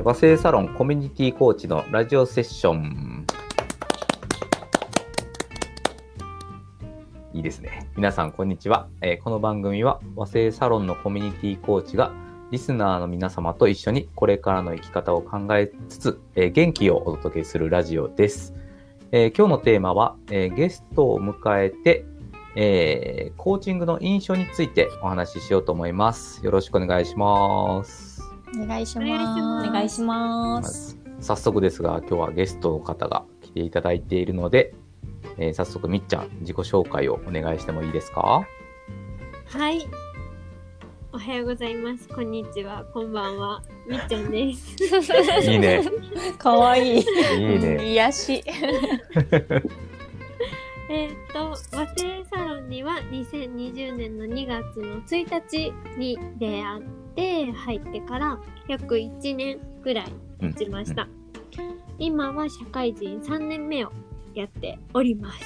ー和製サロンコミュニティコーチのラジオセッション。いいですね。皆さん、こんにちは。えーこの番組は和製サロンのコミュニティコーチがリスナーの皆様と一緒にこれからの生き方を考えつつ、えー元気をお届けするラジオです。えー今日のテーマは、えーゲストを迎えて、えーコーチングの印象についてお話ししようと思います。よろしくお願いします。お願いしま。すお願いします。早速ですが、今日はゲストの方が来ていただいているので、えー早速みっちゃん、自己紹介をお願いしてもいいですか？はい。おはようございます。こんにちは。こんばんは。みっちゃんです。いいね。かわいい。いいね。癒し。えっと、和製サロンには2020年の2月の1日に出会って入ってから約1年ぐらい経ちました。今は社会人3年目をやっております。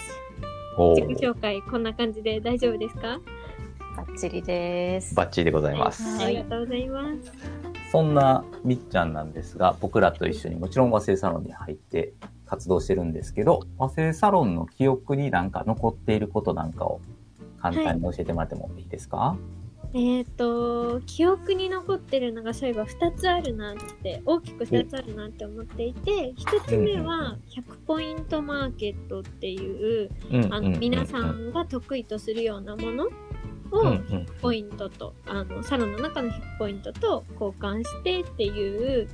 お自己ー紹介こんな感じで大丈夫ですか？バッチリです。バッチリでございます。はいありがとうございます。そんなみっちゃんなんですが、僕らと一緒にもちろん和製サロンに入って活動してるんですけど、和製サロンの記憶になんか残っていることなんかを簡単に教えてもらってもいいですか、えっ、と記憶に残ってるのがそういえば2つあるなって大きく2つあるなって思っていて1つ目は100ポイントマーケットっていうあの皆さんが得意とするようなものをうんうんポイントとあのサロンの中の100ポイントと交換してっていう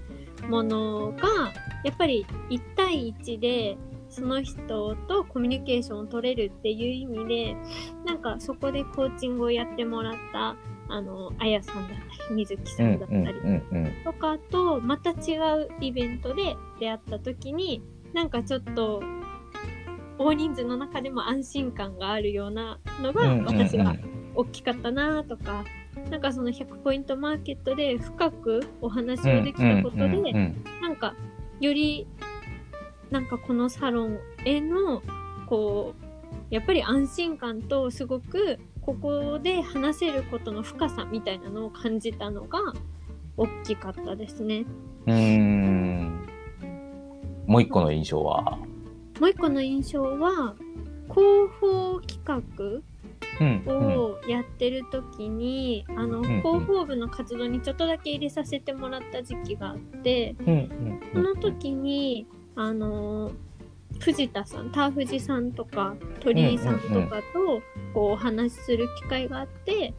ものがやっぱり1対1でその人とコミュニケーションを取れるっていう意味でなんかそこでコーチングをやってもらったあのあやさんだったり水木さんだったりとかとまた違うイベントで出会った時になんかちょっと大人数の中でも安心感があるようなのがうん私は大きかったなとか、なんかその100ポイントマーケットで深くお話をできたことで、なんかよりなんかこのサロンへのこうやっぱり安心感とすごくここで話せることの深さみたいなのを感じたのが大きかったですね。うーん。もう一個の印象は、もう一個の印象は広報企画うんうんをやってる時に、あのん広報部の活動にちょっとだけ入れさせてもらった時期があって、うんうん。その時にあの藤田さん田藤さんとか鳥居さんとかとこうお話しする機会があって、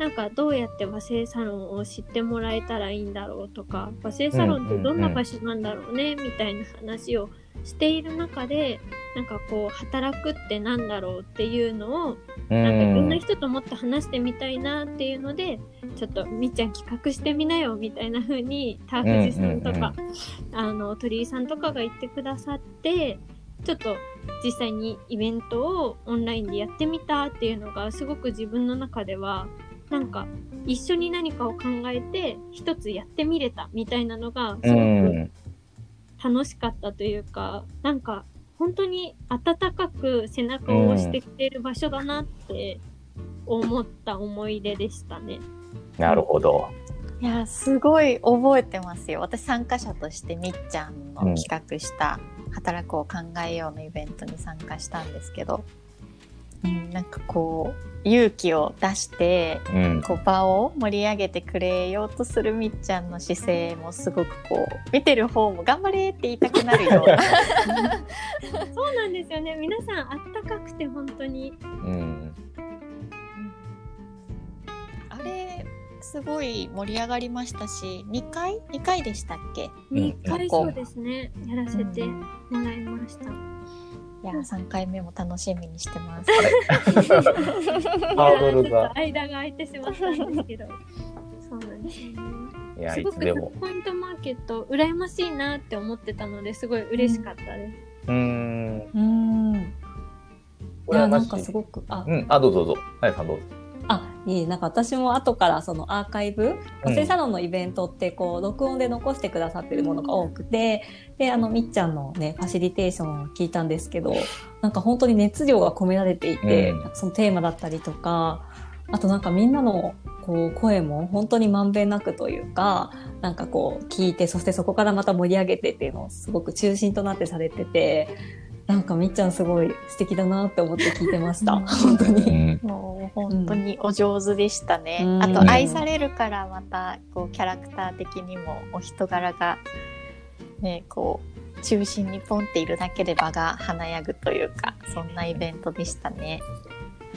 なんかどうやって和製サロンを知ってもらえたらいいんだろうとか和製サロンってどんな場所なんだろうねみたいな話をしている中でなんかこう働くってなんだろうっていうのをなんかいろんな人ともっと話してみたいなっていうので、ちょっとみっちゃん企画してみなよみたいな風にターフジさんとか、あの鳥居さんとかが言ってくださってちょっと実際にイベントをオンラインでやってみたっていうのがすごく自分の中ではなんか一緒に何かを考えて一つやってみれたみたいなのがすうごくん楽しかったというか、なんか本当に温かく背中を押してくれる場所だなって思った思い出でしたね。なるほど。いや、すごい覚えてますよ。私参加者としてみっちゃんの企画した働くを考えようのイベントに参加したんですけど、うん、なんかこう勇気を出してうんこう場を盛り上げてくれようとするみっちゃんの姿勢もすごくこう見てる方も頑張れって言いたくなるような そうなんですよね。皆さんあったかくて本当に。うんあれすごい盛り上がりましたし2回？2回でしたっけ？2うん回そうですね。やらせてうんもらいました。いや3回目も楽しみにしてます。ハードルが。間が空いてしまったんですけど。そうなんですよね。いや、すごくいつでも。ポイントマーケット羨ましいなって思ってたのですごい嬉しかったです。うーん。うんいやなんかすごごくあうん、あ、どうぞどうぞ。あやさんどうぞ。あ、いい、なんか私も後からそのアーカイブ、うん。女性サロンのイベントってこう、録音で残してくださってるものが多くて、で、あの、みっちゃんのね、ファシリテーションを聞いたんですけど、なんか本当に熱量が込められていて、うん。そのテーマだったりとか、あとなんかみんなのこう声も本当にまんべんなくというかなんかこう聞いてそしてそこからまた盛り上げてっていうのをすごく中心となってされててなんかみっちゃんすごい素敵だなって思って聞いてましたうん本当うに。んもう本当にお上手でしたね。うんあと愛されるからまたこうキャラクター的にもお人柄がねこう中心にポンっているだけで場が華やぐというかそんなイベントでしたね。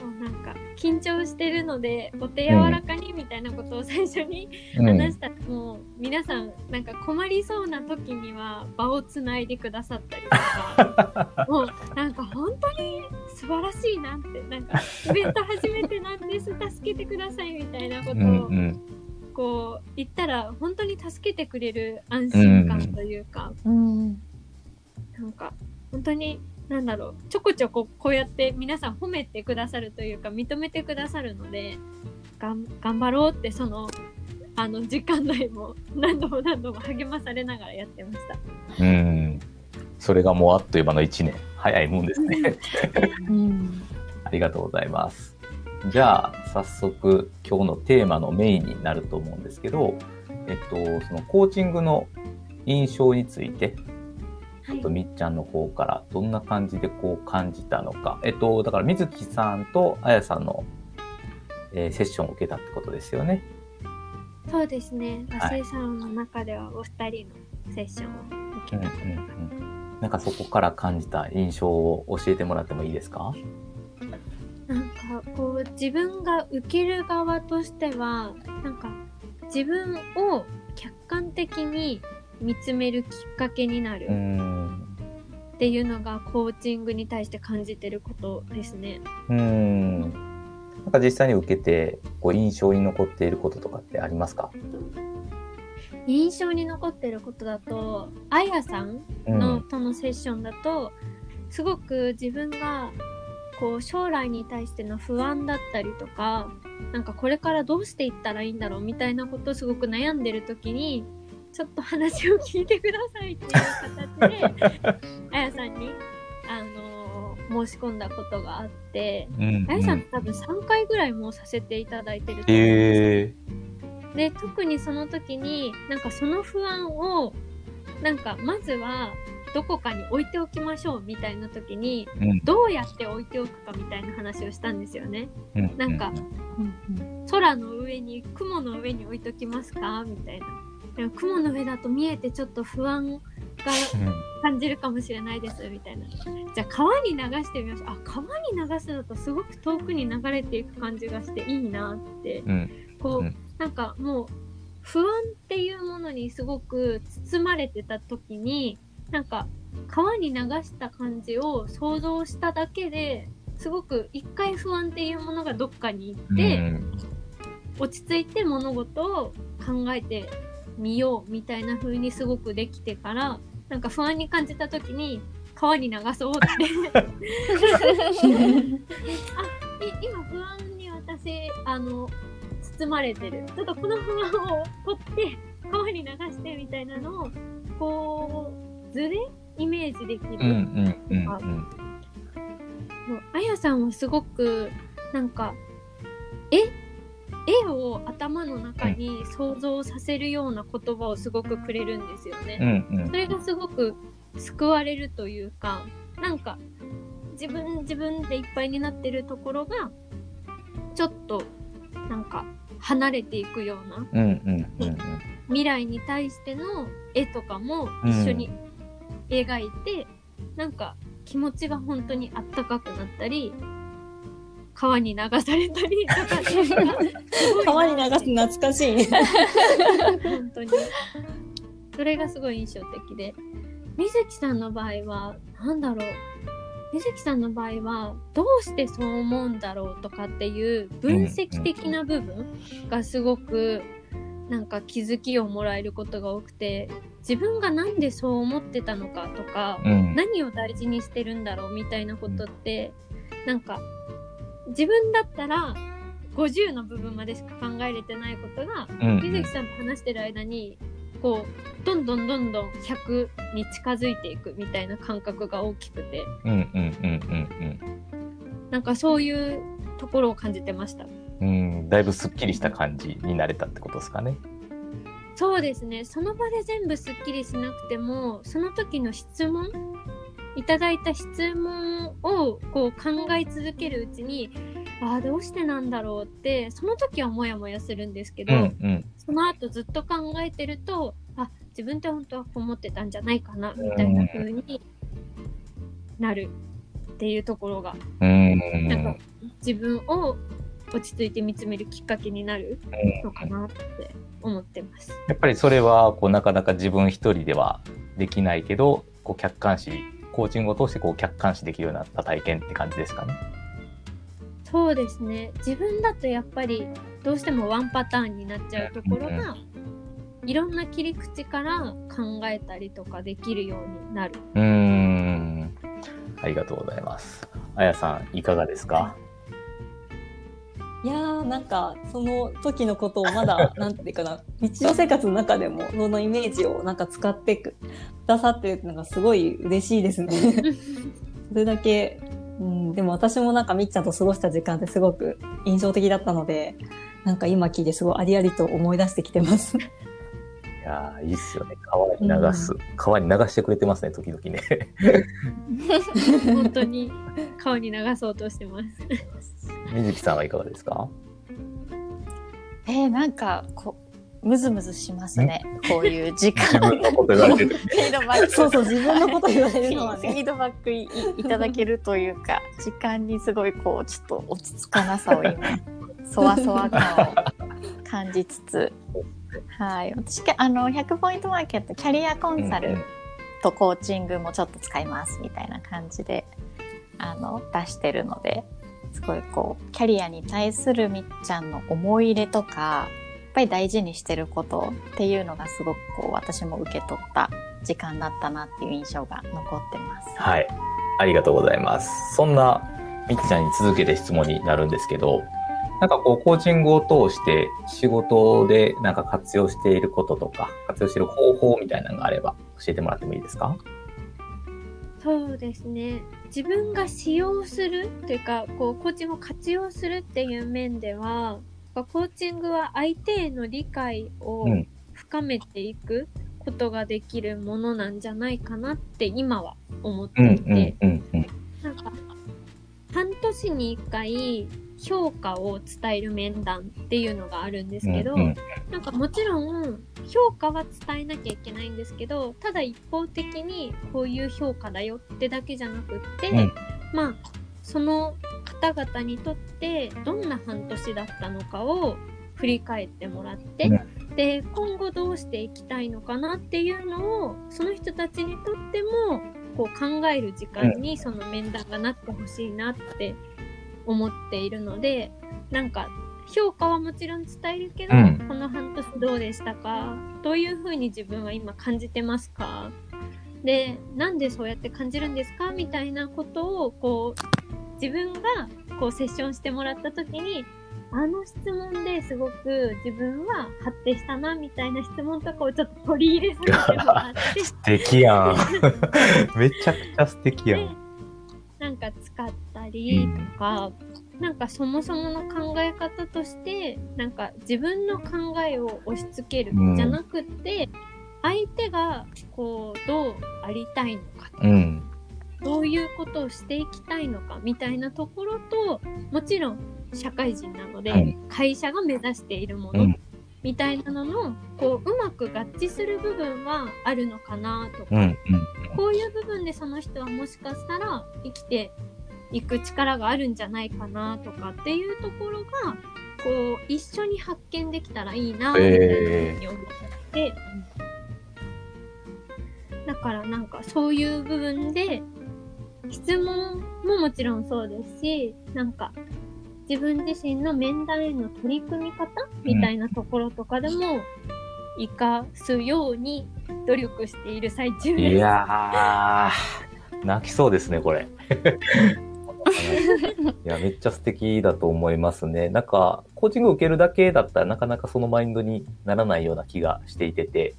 もうなんか緊張してるのでお手柔らかにみたいなことを最初にうん。話した。ら、もう皆さんなんか困りそうな時には場をつないでくださったりとか もうなんか本当に素晴らしいなってなんかイベント初めてなんです助けてくださいみたいなことうんをうん。こう言ったら本当に助けてくれる安心感というか、うん、なんか本当になんだろうちょこちょここうやって皆さん褒めてくださるというか認めてくださるのでがん頑張ろうってそのあの時間内も何度も何度も励まされながらやってました。うんそれがもうあっという間の1年早いもんですね。うん、ありがとうございます。じゃあ、早速、今日のテーマのメインになると思うんですけど、えっと、そのコーチングの印象について、はいちょっとみっちゃんの方からどんな感じでこう感じたのか。えっと、だから水木さんとあやさんの、えーセッションを受けたってことですよね。そうですねはい和製サロンの中ではお二人のセッションを受うんけた、うんうん。なんかそこから感じた印象を教えてもらってもいいですか？なんかこう自分が受ける側としてはなんか自分を客観的に見つめるきっかけになる。っていうのがコーチングに対して感じてることですね。うーん。なんか実際に受けて、こう印象に残っていることとかってありますか？印象に残ってることだとあやさんうん。の、とのセッションだとすごく自分がこう将来に対しての不安だったりとかなんかこれからどうしていったらいいんだろうみたいなことをすごく悩んでる時にちょっと話を聞いてくださいっていう形で あやさんに、あのー申し込んだことがあってうんあやさん多分3回ぐらいもうさせていただいてると思うんですよ。え。で特にその時になんかその不安をなんかまずはどこかに置いておきましょうみたいな時にーうん。どうやって置いておくかみたいな話をしたんですよね。うんなんかうん。空の上に雲の上に置いときますか？みたいな。雲の上だと見えてちょっと不安が感じるかもしれないですみたいな。じゃあ川に流してみましょう。あ川に流すのとすごく遠くに流れていく感じがしていいなってうんこう、うんなんかもう不安っていうものにすごく包まれてた時になんか川に流した感じを想像しただけですごく一回不安っていうものがどっかに行って、うん落ち着いて物事を考えてみようみたいな風にすごくできてからなんか不安に感じた時に川に流そうって。あい今不安に私あの包まれてる。ちょっとこの不安を取って川に流してみたいなのをこう図でイメージできる、うんうんうんもうあやさんはすごくなんか絵絵を頭の中に想像させるような言葉をすごくくれるんですよね。うんうん。それがすごく救われるというかなんか自分自分でいっぱいになってるところがちょっとなんか離れていくような。うんうんうん未来に対しての絵とかも一緒に描いて、なんか気持ちが本当にあったかくなったり川に流されたりとか。っていうのがすごいな川に流す懐かしい。本当に。それがすごい印象的で。水木さんの場合はなんだろう。水木さんの場合はどうしてそう思うんだろうとかっていう分析的な部分がすごくなんか気づきをもらえることが多くて自分がなんでそう思ってたのかとかうん。何を大事にしてるんだろうみたいなことってなんか自分だったら50の部分までしか考えれてないことがうん水木さんと話してる間にこうどんどんどんどん100に近づいていくみたいな感覚が大きくてうんうんうんうんなんかそういうところを感じてました。うんうんだいぶすっきりした感じになれたってことですかね。そうですねその場で全部すっきりしなくてもその時の質問いただいた質問をこう考え続けるうちにああどうしてなんだろうってその時はモヤモヤするんですけど、うんうん。その後ずっと考えてるとあ自分って本当はこう思ってたんじゃないかなみたいな風になるっていうところがうーん。なんか自分を落ち着いて見つめるきっかけになるのかなって思ってます。やっぱりそれはこうなかなか自分一人ではできないけどこう客観視コーチングを通してこう客観視できるようになった体験って感じですかね？そうですね自分だとやっぱりどうしてもワンパターンになっちゃうところが、いろんな切り口から考えたりとかできるようになる。うーん。ありがとうございます。あやさんいかがですか？なんかその時のことをまだなんていうかな日常生活の中でもそのイメージをなんか使ってくださってるっていうのがすごい嬉しいですね。それだけ、うん、でも私もなんかみっちゃんと過ごした時間ってすごく印象的だったのでなんか今聞いてすごいありありと思い出してきてます。いやーいいっすよね。川に流す、川に流してくれてますね時々ね。本当に顔に流そうとしてます。みずきさんはいかがですか？えー、なんかこうムズムズしますね。こういう時自間分のこと言われてる。フィードバックそうそう自分のこと言われるのは フィね。ードバックいいただけるというか時間にすごいこうちょっと落ち着かなさを今そわそわ感を感じつつ。はい。私あの100ポイントマーケットキャリアコンサルとコーチングもちょっと使いますみたいな感じであの出してるのですごいこうキャリアに対するみっちゃんの思い入れとかやっぱり大事にしてることっていうのがすごくこう私も受け取った時間だったなっていう印象が残ってます。はい。ありがとうございます。そんなみっちゃんに続けて質問になるんですけど、なんかこうコーチングを通して仕事でなんか活用していることとか、活用している方法みたいなのがあれば教えてもらってもいいですか？そうですね自分が使用するというかこうコーチングを活用するっていう面ではコーチングは相手への理解をうん。深めていくことができるものなんじゃないかなって今は思っていて、なんか半年に1回評価を伝える面談っていうのがあるんですけど、うんうんなんかもちろん評価は伝えなきゃいけないんですけどただ一方的にこういう評価だよってだけじゃなくって、うん。まあその方々にとってどんな半年だったのかを振り返ってもらって、で今後どうしていきたいのかなっていうのをその人たちにとってもこう考える時間にその面談がなってほしいなって思っているのでなんか評価はもちろん伝えるけど、うん。この半年どうでしたか？どういうふうに自分は今感じてますか？でなんでそうやって感じるんですか？みたいなことをこう自分がこうセッションしてもらった時にあの質問ですごく自分は発展したなみたいな質問とかをちょっと取り入れさせてもらって。素敵やん。めちゃくちゃ素敵やでん。なんか使ったりとか、なんかそもそもの考え方としてなんか自分の考えを押し付けるうんじゃなくって、相手がこうどうありたいのかとか、うん。どういうことをしていきたいのかみたいなところともちろん社会人なので、うん会社が目指しているものうんみたいなののこううまく合致する部分はあるのかなとか、うん。うん。こういう部分でその人はもしかしたら生きていく力があるんじゃないかなとかっていうところがこう一緒に発見できたらいいなみたいなふうに思って、だからなんかそういう部分で質問ももちろんそうですしなんか自分自身の面談への取り組み方みたいなところとかでも活かすように努力している最中です。いやー、泣きそうですね、これ。いや、めっちゃ素敵だと思いますね。なんか、コーチング受けるだけだったらなかなかそのマインドにならないような気がしていてて、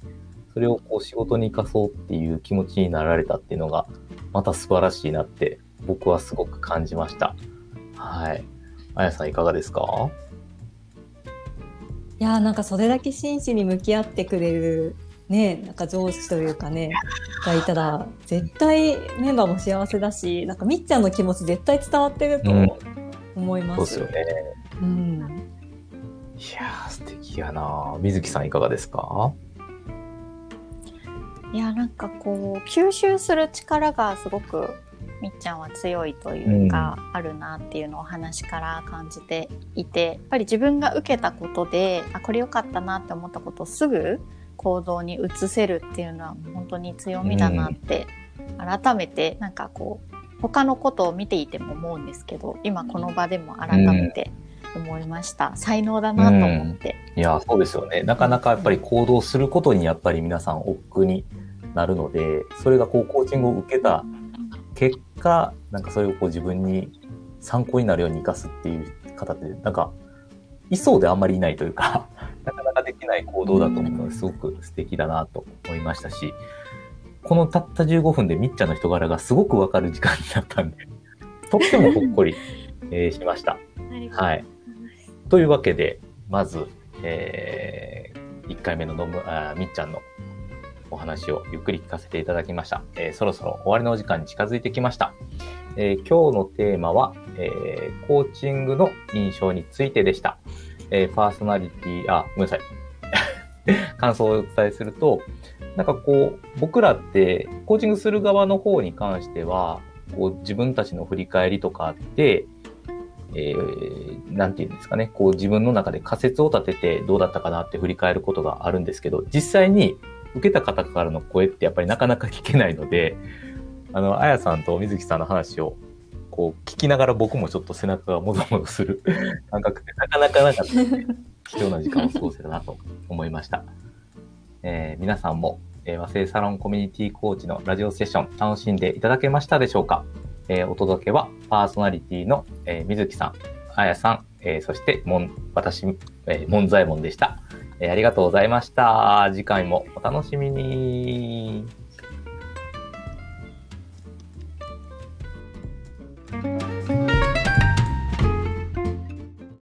それをこう仕事に生かそうっていう気持ちになられたっていうのが、また素晴らしいなって、僕はすごく感じました。はい。あやさんいかがですか？いやーなんかそれだけ真摯に向き合ってくれるねなんか上司というかねがいたら絶対メンバーも幸せだしなんかみっちゃんの気持ち絶対伝わってるとうん。思いま。そうですすよね。うん、いやー、素敵やな。水木さんいかがですか？いやなんかこう吸収する力がすごくみっちゃんは強いというか、あるなっていうのをお話から感じていてやっぱり自分が受けたことであこれ良かったなって思ったことをすぐ行動に移せるっていうのは本当に強みだなって、改めてなんかこう他のことを見ていても思うんですけど今この場でも改めて思いました、才能だなと思って。いや、そうですよね。なかなかやっぱり行動することにやっぱり皆さん億劫になるので、それがこうコーチングを受けた結果、なんかそれをこう自分に参考になるように活かすっていう方って、なんか、いそうであんまりいないというか、ない行動だと思うのですごく素敵だなと思いましたし、このたった15分でみっちゃんの人柄がすごくわかる時間になったんで、とってもほっこり、えーしました。ありがとうござい。というわけで、まず、え1回目ののむあみっちゃんのお話をゆっくり聞かせていただきました。えーそろそろ終わりのお時間に近づいてきました。えー今日のテーマは、えーコーチングの印象についてでした。えーパーソナリティ、あ、ごめんなさい。感想をお伝えすると、なんかこう、僕らって、コーチングする側の方に関しては、こう自分たちの振り返りとかって、えーなんていうんですかね、こう自分の中で仮説を立ててどうだったかなって振り返ることがあるんですけど、実際に受けた方からの声ってやっぱりなかなか聞けないので、あの、あやさんと水木さんの話をこう聞きながら僕もちょっと背中がもぞもぞする 感覚でなかなかなかったので貴重な時間を過ごせたなと思いました。えー皆さんも、えー和製サロンコミュニティコーチのラジオセッション楽しんでいただけましたでしょうか？えーお届けはパーソナリティの、えー水木さん、あやさん、えーそしてもん私、えー、門左衛門でした、えーありがとうございました。次回もお楽しみに。